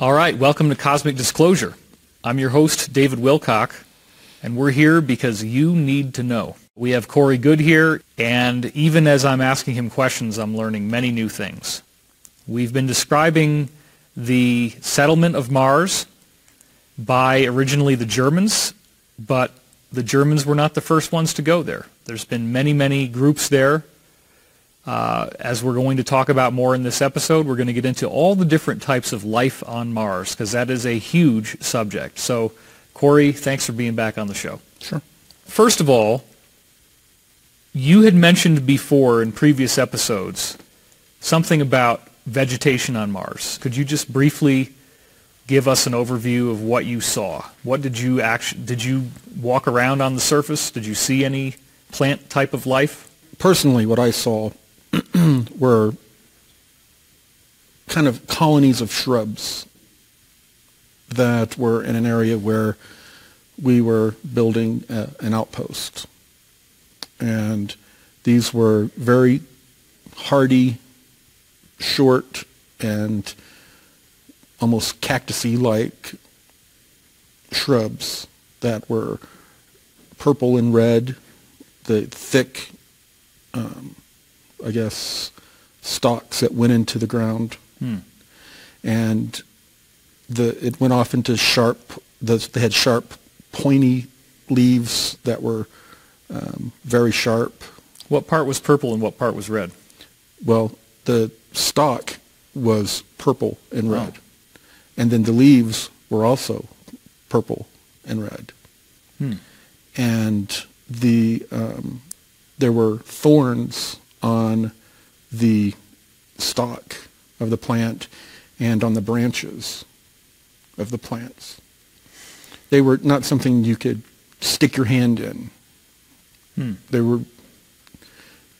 All right, welcome to Cosmic Disclosure. I'm your host, David Wilcock, and we're here because you need to know. We have Corey Goode here, and even as I'm asking him questions, I'm learning many new things. We've been describing the settlement of Mars by originally the Germans, but the Germans were not the first ones to go there. There's been many, many groups there. Uh, as we're going to talk about more in this episode, we're going to get into all the different types of life on Mars because that is a huge subject. So, Corey, thanks for being back on the show. Sure. First of all, you had mentioned before in previous episodes something about vegetation on Mars. Could you just briefly give us an overview of what you saw? What did you actually did you walk around on the surface? Did you see any plant type of life? Personally, what I saw were kind of colonies of shrubs that were in an area where we were building a, an outpost. And these were very hardy, short, and almost cactusy-like shrubs that were purple and red, the thick, um, I guess, stalks that went into the ground. Hmm. And the, it went off into sharp, the, they had sharp, pointy leaves that were um, very sharp. What part was purple and what part was red? Well, the stalk was purple and Oh. red. And then the leaves were also purple and red. Hmm. And the um, there were thorns on the stalk of the plant and on the branches of the plants. They were not something you could stick your hand in. Hmm. They were,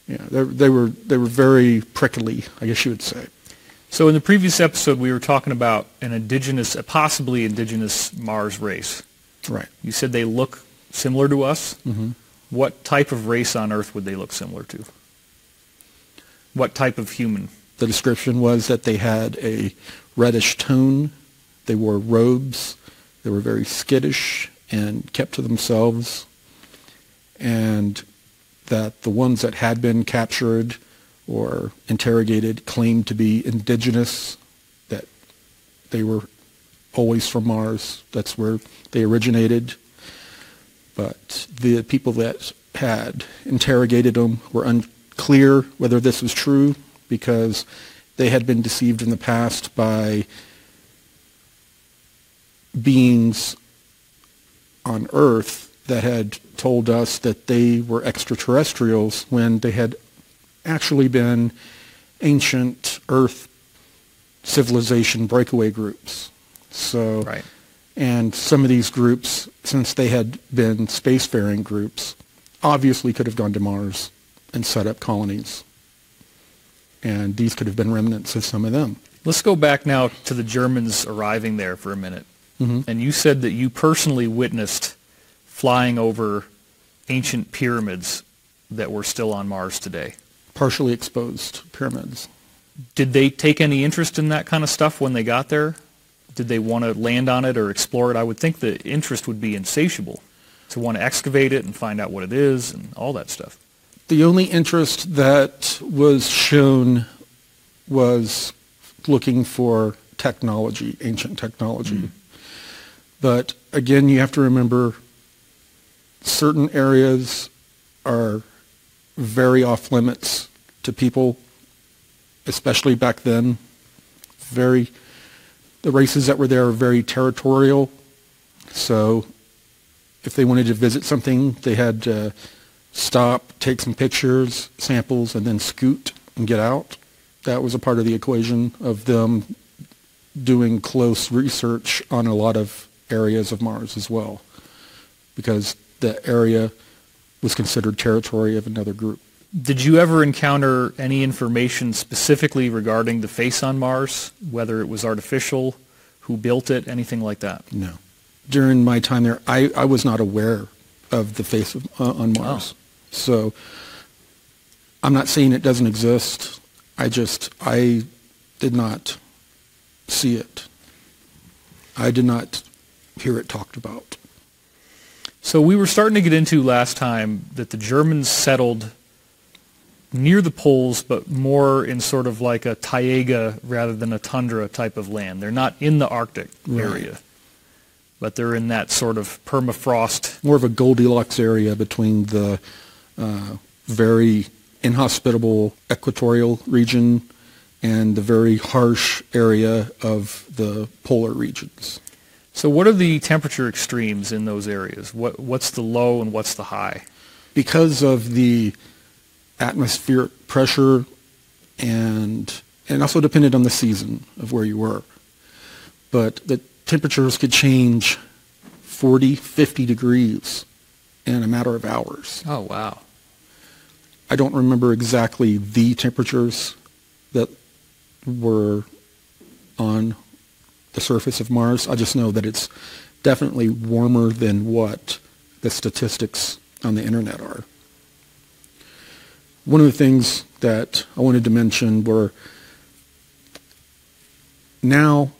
yeah, they, they were they were very prickly, I guess you would say. So in the previous episode, we were talking about an indigenous, a possibly indigenous Mars race. Right. You said they look similar to us. Mm-hmm. What type of race on Earth would they look similar to? What type of human? The description was that they had a reddish tone. They wore robes. They were very skittish and kept to themselves. And that the ones that had been captured or interrogated claimed to be indigenous, that they were always from Mars. That's where they originated. But the people that had interrogated them were unclear whether this was true because they had been deceived in the past by beings on Earth that had told us that they were extraterrestrials when they had actually been ancient Earth civilization breakaway groups. So Right. and some of these groups, since they had been spacefaring groups, obviously could have gone to Mars and set up colonies. And these could have been remnants of some of them. Let's go back now to the Germans arriving there for a minute. Mhm. And you said that you personally witnessed flying over ancient pyramids that were still on Mars today. Partially exposed pyramids. Did they take any interest in that kind of stuff when they got there? Did they want to land on it or explore it? I would think the interest would be insatiable to want to excavate it and find out what it is and all that stuff. The only interest that was shown was looking for technology, ancient technology. Mm-hmm. But again, you have to remember certain areas are very off limits to people, especially back then. Very, the races that were there are very territorial. So if they wanted to visit something, they had to stop, take some pictures, samples, and then scoot and get out. That was a part of the equation of them doing close research on a lot of areas of Mars as well, because the area was considered territory of another group. Did you ever encounter any information specifically regarding the face on Mars, whether it was artificial, who built it, anything like that? No. During my time there, I, I was not aware of the face of, uh, on Mars. So I'm not saying it doesn't exist. I just, I did not see it. I did not hear it talked about. So we were starting to get into last time that the Germans settled near the poles, but more in sort of like a taiga rather than a tundra type of land. They're not in the Arctic Right. area, but they're in that sort of permafrost. More of a Goldilocks area between the uh, very inhospitable equatorial region and the very harsh area of the polar regions. So what are the temperature extremes in those areas? What, what's the low and what's the high? because of the atmospheric pressure and and also depended on the season of where you were. But the temperatures could change 40, 50 degrees in a matter of hours. Oh, wow. I don't remember exactly the temperatures that were on the surface of Mars. I just know that it's definitely warmer than what the statistics on the internet are. One of the things that I wanted to mention were now,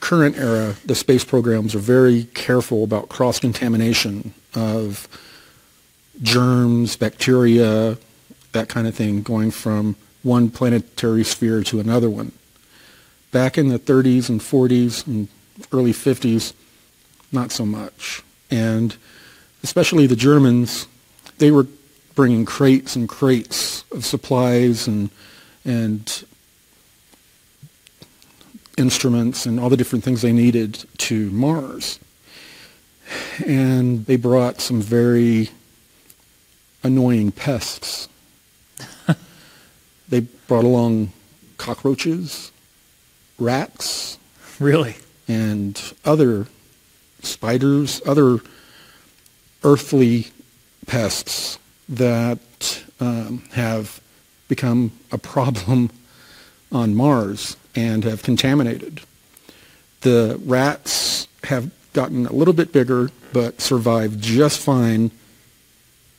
current era, the space programs are very careful about cross-contamination of germs, bacteria, that kind of thing, going from one planetary sphere to another one. Back in the 30s and 40s and early 50s, not so much. And especially the Germans, they were bringing crates and crates of supplies and and instruments and all the different things they needed to Mars. And they brought some very annoying pests. they brought along cockroaches, rats, Really? and other spiders, other earthly pests that um, have become a problem on Mars and have contaminated. The rats have gotten a little bit bigger but survive just fine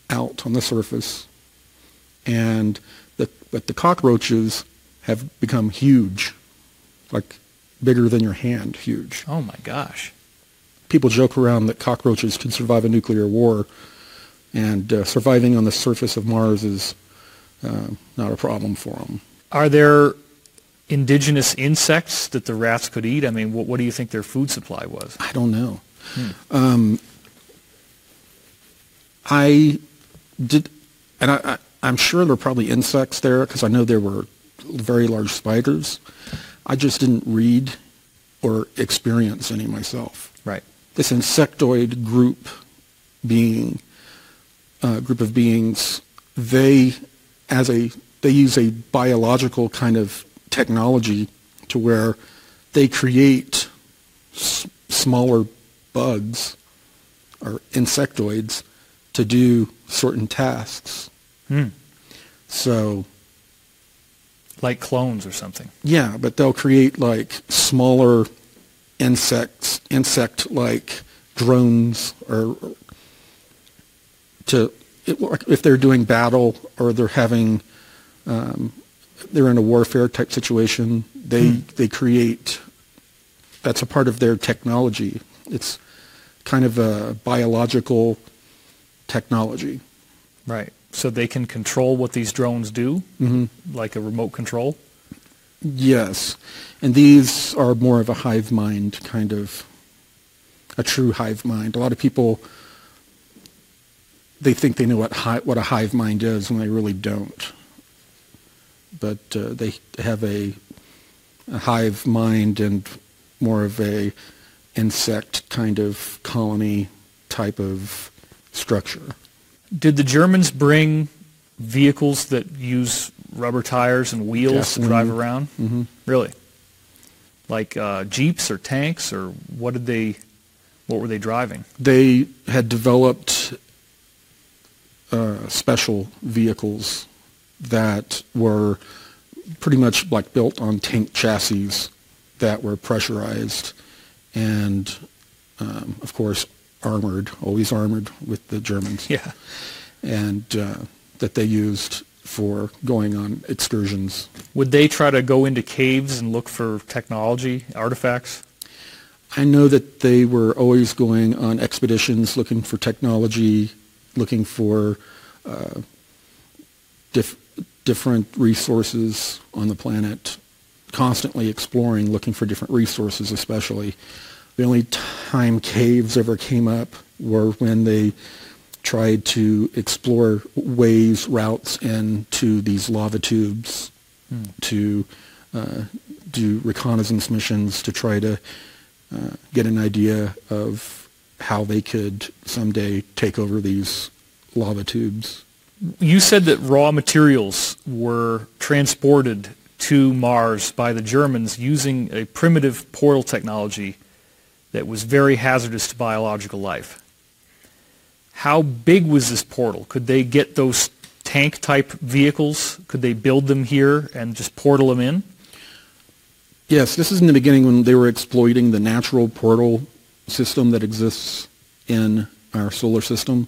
out on the surface. And the, but the cockroaches have become huge, like bigger than your hand, huge. Oh, my gosh. People joke around that cockroaches can survive a nuclear war, and uh, surviving on the surface of Mars is uh, not a problem for them. Are there indigenous insects that the rats could eat? I mean, what, what do you think their food supply was? I don't know. Um, I did, and I, I'm sure there are probably insects there because I know there were very large spiders. I just didn't read or experience any myself. Right. This insectoid group being, uh, group of beings, they, as a, they use a biological kind of technology to where they create s- smaller bugs or insectoids to do certain tasks. Hmm. So Like clones or something. yeah, but they'll create like smaller insects, insect-like drones, or to if they're doing battle or they're having um, they're in a warfare type situation. They they create. That's a part of their technology. It's kind of a biological technology. Right. So they can control what these drones do, hmm like a remote control. Yes, and these are more of a hive mind kind of a true hive mind. A lot of people they think they know what hi- what a hive mind is, and they really don't. But uh, they have a, a hive mind and more of a insect kind of colony type of structure. Did the Germans bring vehicles that use rubber tires and wheels to drive around? hmm Really? Like uh, jeeps or tanks or what did they? What were they driving? They had developed uh, special vehicles that were pretty much like built on tank chassis that were pressurized and, um, of course, armored, always armored with the Germans, Yeah. and uh, that they used for going on excursions. Would they try to go into caves and look for technology artifacts? I know that they were always going on expeditions looking for technology, looking for uh, diff- different resources on the planet, constantly exploring, looking for different resources especially. The only time caves ever came up were when they tried to explore ways, routes into these lava tubes hmm. to uh, do reconnaissance missions to try to uh, get an idea of how they could someday take over these lava tubes. You said that raw materials were transported to Mars by the Germans using a primitive portal technology that was very hazardous to biological life. How big was this portal? Could they get those tank type vehicles? Could they build them here and just portal them in? Yes, this is in the beginning when they were exploiting the natural portal system that exists in our solar system.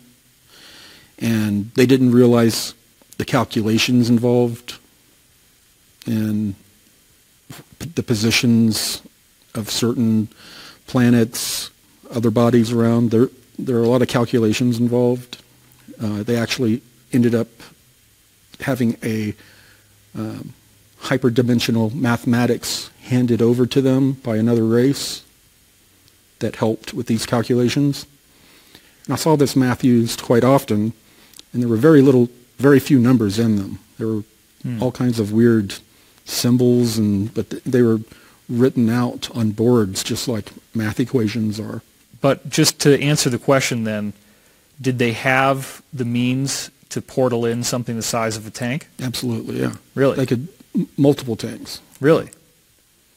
And they didn't realize the calculations involved and the positions of certain planets, other bodies around. There, there are a lot of calculations involved. Uh, they actually ended up having a um, hyperdimensional mathematics handed over to them by another race that helped with these calculations. And I saw this math used quite often, and there were very little, very few numbers in them. There were mm. all kinds of weird symbols, and but they were written out on boards just like math equations are. But just to answer the question then, did they have the means to portal in something the size of a tank? Absolutely, yeah. Really? They could multiple tanks. Really?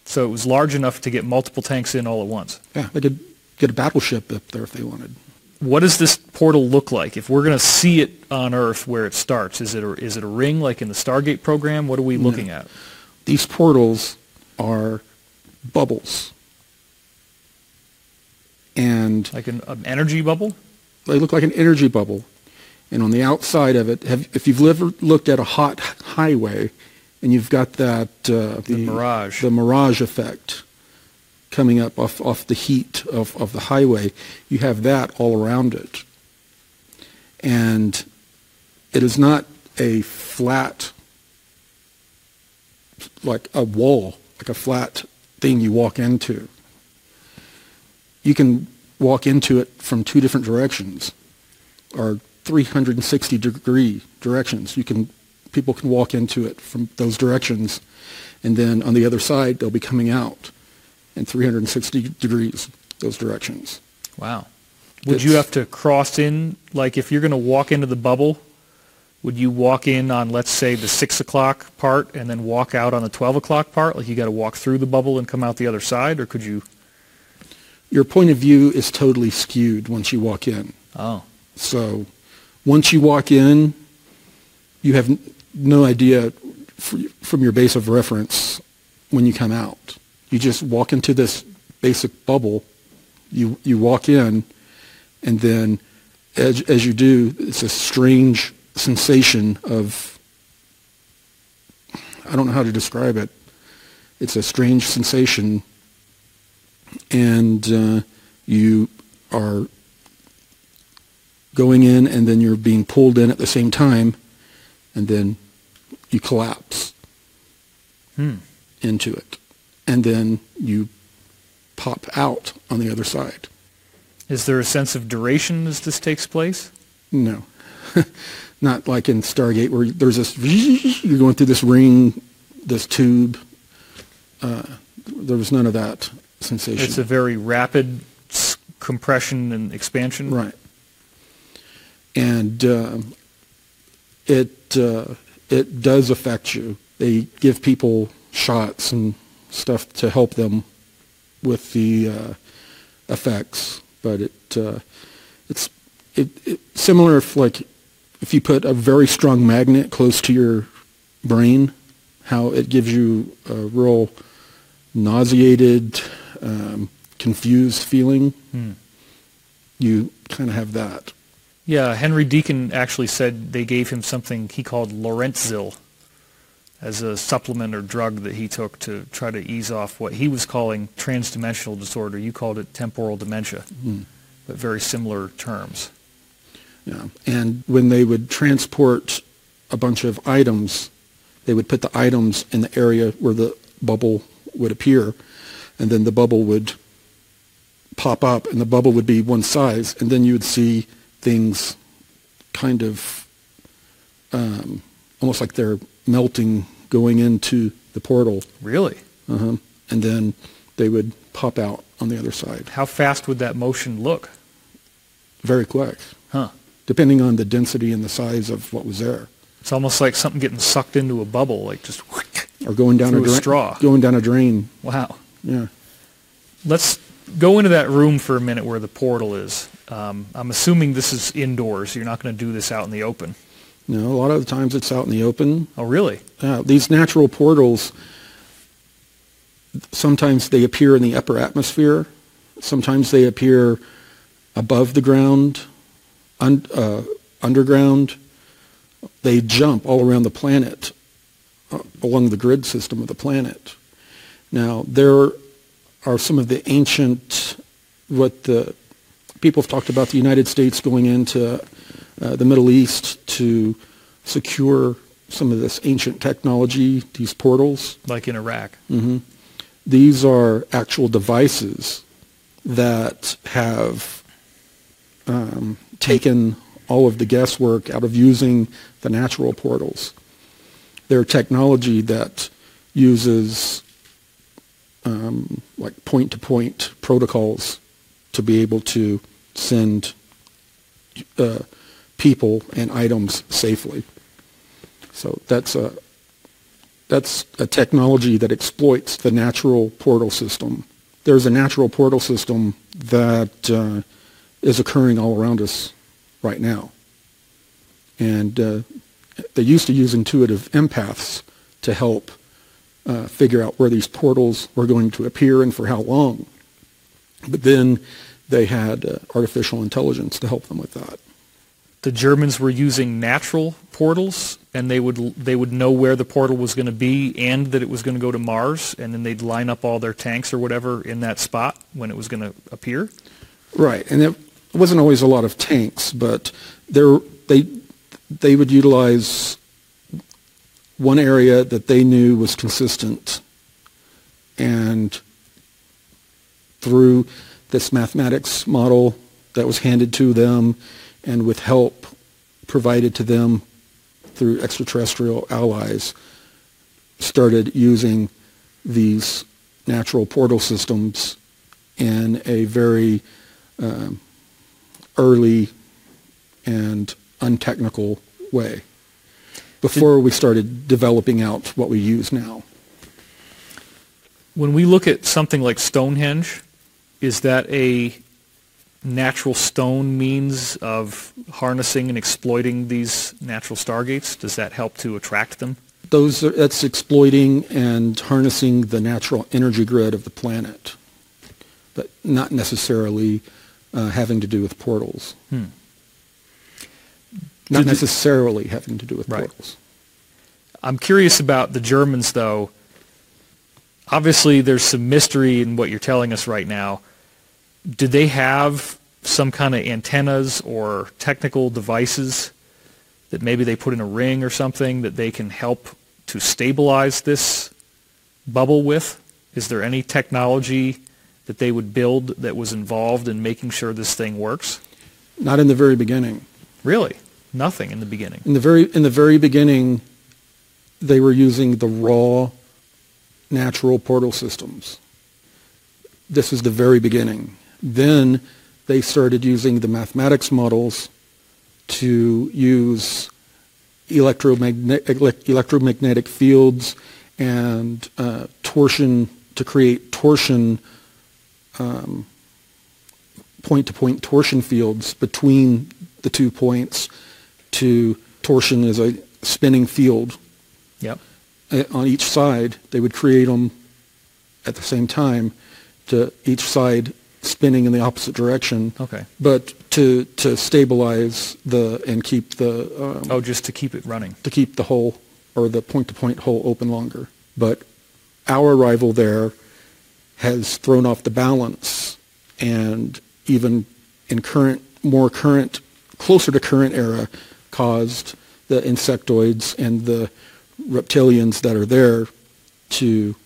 So it was large enough to get multiple tanks in all at once? Yeah, they could get a battleship up there if they wanted. What does this portal look like? If we're going to see it on Earth where it starts, is it a, is it a ring like in the Stargate program? What are we looking no. at? These portals are bubbles. And like an, an energy bubble? They look like an energy bubble. And on the outside of it, have, if you've ever looked at a hot highway and you've got that uh, the, the, mirage, the mirage effect coming up off, off the heat of, of the highway, you have that all around it. And it is not a flat, like a wall, like a flat thing you walk into. You can walk into it from two different directions or 360 degree directions. You can people can walk into it from those directions, and then on the other side, they'll be coming out in 360 degrees, those directions. Wow. Would it's, you have to cross in, like if you're going to walk into the bubble, would you walk in on, let's say, the 6 o'clock part and then walk out on the 12 o'clock part? Like you got to walk through the bubble and come out the other side, or could you? Your point of view is totally skewed once you walk in. Oh. So once you walk in, you have no idea from your base of reference when you come out. You just walk into this basic bubble. You you walk in, and then as, as you do, it's a strange sensation of I don't know how to describe it. It's a strange sensation, and uh, you are going in, and then you're being pulled in at the same time, and then you collapse hmm. into it. And then you pop out on the other side. Is there a sense of duration as this takes place? No. Not like in Stargate where there's this, you're going through this ring, this tube. Uh, there was none of that sensation. It's a very rapid compression and expansion. Right. And uh, it uh, it does affect you. They give people shots and stuff to help them with the uh, effects, but it uh, it's it, it, similar if like if you put a very strong magnet close to your brain, how it gives you a real nauseated, um, confused feeling. Hmm. You kind of have that. Yeah, Henry Deacon actually said they gave him something he called Lorenzil, as a supplement or drug that he took to try to ease off what he was calling transdimensional disorder. You called it temporal dementia, Mm. but very similar terms. Yeah. And when they would transport a bunch of items, they would put the items in the area where the bubble would appear, and then the bubble would pop up, and the bubble would be one size, and then you would see things kind of um, almost like they're melting going into the portal, Really? uh-huh. and then they would pop out on the other side How fast would that motion look? very quick, Huh. Depending on the density and the size of what was there. It's almost like something getting sucked into a bubble, like just or going down a, a drain, straw. going down a drain. wow. Yeah. Let's go into that room for a minute where the portal is. Um, I'm assuming this is indoors. You're not going to do this out in the open. No, a lot of the times it's out in the open. Oh, really? Uh, these natural portals, sometimes they appear in the upper atmosphere. Sometimes they appear above the ground, un, uh, underground. They jump all around the planet, uh, along the grid system of the planet. Now, there are some of the ancient, what the people have talked about the United States going into uh, the Middle East to secure some of this ancient technology, these portals. Like in Iraq. hmm These are actual devices that have um, taken all of the guesswork out of using the natural portals. They're technology that uses um, like point-to-point protocols to be able to send uh, people and items safely. So that's a that's a technology that exploits the natural portal system. There's a natural portal system that uh, is occurring all around us right now. And uh, they used to use intuitive empaths to help uh, figure out where these portals were going to appear and for how long. But then they had uh, artificial intelligence to help them with that. The Germans were using natural portals, and they would they would know where the portal was going to be and that it was going to go to Mars, and then they'd line up all their tanks or whatever in that spot when it was going to appear. Right, and it wasn't always a lot of tanks, but there they they would utilize one area that they knew was consistent, and through this mathematics model that was handed to them, and with help provided to them through extraterrestrial allies, started using these natural portal systems in a very um, early and untechnical way before we started developing out what we use now. When we look at something like Stonehenge, is that a natural stone means of harnessing and exploiting these natural stargates? Does that help to attract them? Those are, that's exploiting and harnessing the natural energy grid of the planet, but not necessarily uh, having to do with portals. Hmm. Not Did necessarily having to do with Right. portals. I'm curious about the Germans, though. Obviously, there's some mystery in what you're telling us right now. Did they have some kind of antennas or technical devices that maybe they put in a ring or something that they can help to stabilize this bubble with? Is there any technology that they would build that was involved in making sure this thing works? Not in the very beginning. Really? Nothing in the beginning. In the very in the very beginning, they were using the raw, natural portal systems. This is the very beginning. Then they started using the mathematics models to use electromagnetic, electromagnetic fields and uh, torsion to create torsion um, point-to-point torsion fields between the two points to torsion is a spinning field Yep. uh, on each side. They would create them at the same time to each side spinning in the opposite direction, Okay. but to to stabilize the and keep the um, Oh, just to keep it running. to keep the whole or the point-to-point hole open longer. But our arrival there has thrown off the balance and even in current, more current, closer to current era, caused the insectoids and the reptilians that are there to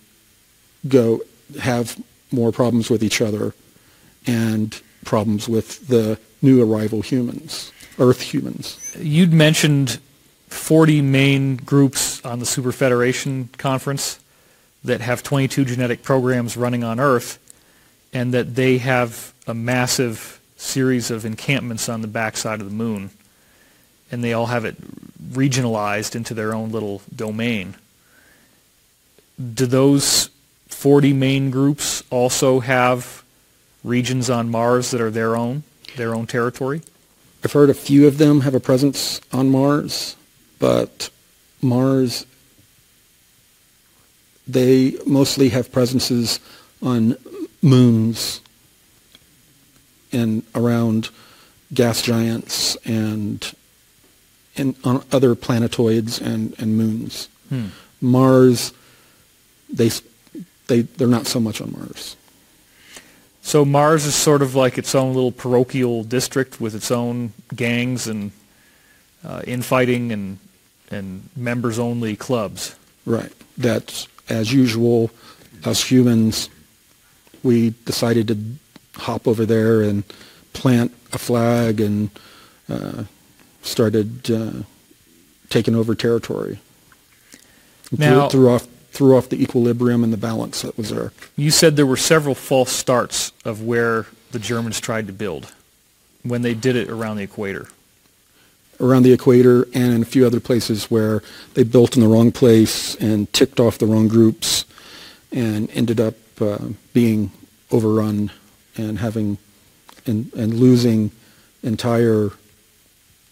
go have more problems with each other and problems with the new arrival humans, Earth humans. You'd mentioned 40 main groups on the Super Federation conference that have 22 genetic programs running on Earth and that they have a massive series of encampments on the backside of the moon. And they all have it regionalized into their own little domain. Do those 40 main groups also have regions on Mars that are their own, their own territory? I've heard a few of them have a presence on Mars, but Mars, they mostly have presences on moons and around gas giants and and on other planetoids and, and moons. Hmm. Mars, they they they're not so much on Mars. So Mars is sort of like its own little parochial district with its own gangs and uh, infighting and and members only clubs. Right. That as usual, us humans, we decided to hop over there and plant a flag and uh, started uh, taking over territory. Now, threw, threw off threw off the equilibrium and the balance that was there. You said there were several false starts of where the Germans tried to build when they did it around the equator. Around the equator and in a few other places where they built in the wrong place and ticked off the wrong groups and ended up uh, being overrun and having and, and losing entire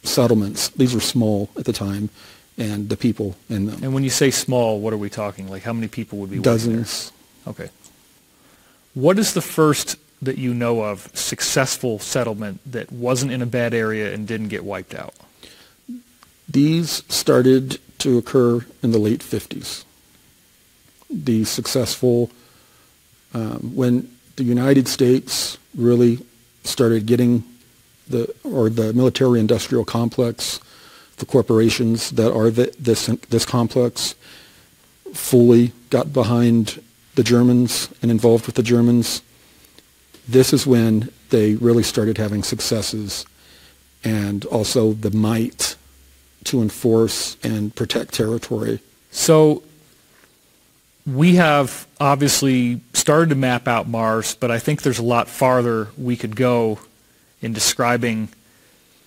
settlements. These were small at the time, and the people in them. And when you say small, what are we talking? Like how many people would be Dozens. Okay. What is the first that you know of successful settlement that wasn't in a bad area and didn't get wiped out? These started to occur in the late 50s. The successful, um, when the United States really started getting the, or the military industrial complex the corporations that are the, this, this complex fully got behind the Germans and involved with the Germans. This is when they really started having successes and also the might to enforce and protect territory. So we have obviously started to map out Mars, but I think there's a lot farther we could go in describing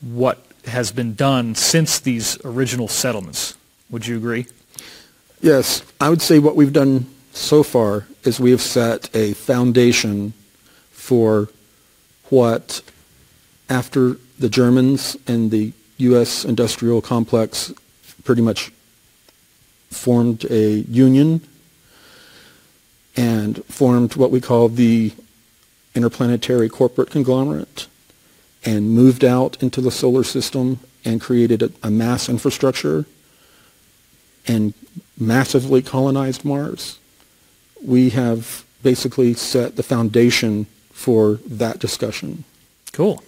what has been done since these original settlements. Would you agree? Yes. I would say what we've done so far is we have set a foundation for what, after the Germans and the U.S. industrial complex pretty much formed a union and formed what we call the interplanetary corporate conglomerate and moved out into the solar system and created a, a mass infrastructure and massively colonized Mars, we have basically set the foundation for that discussion. Cool.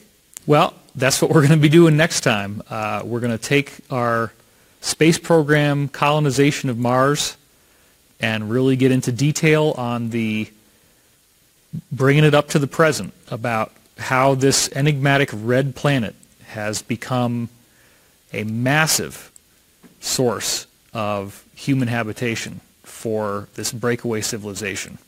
Well, that's what we're going to be doing next time. Uh, we're going to take our space program colonization of Mars and really get into detail on the bringing it up to the present about how this enigmatic red planet has become a massive source of human habitation for this breakaway civilization.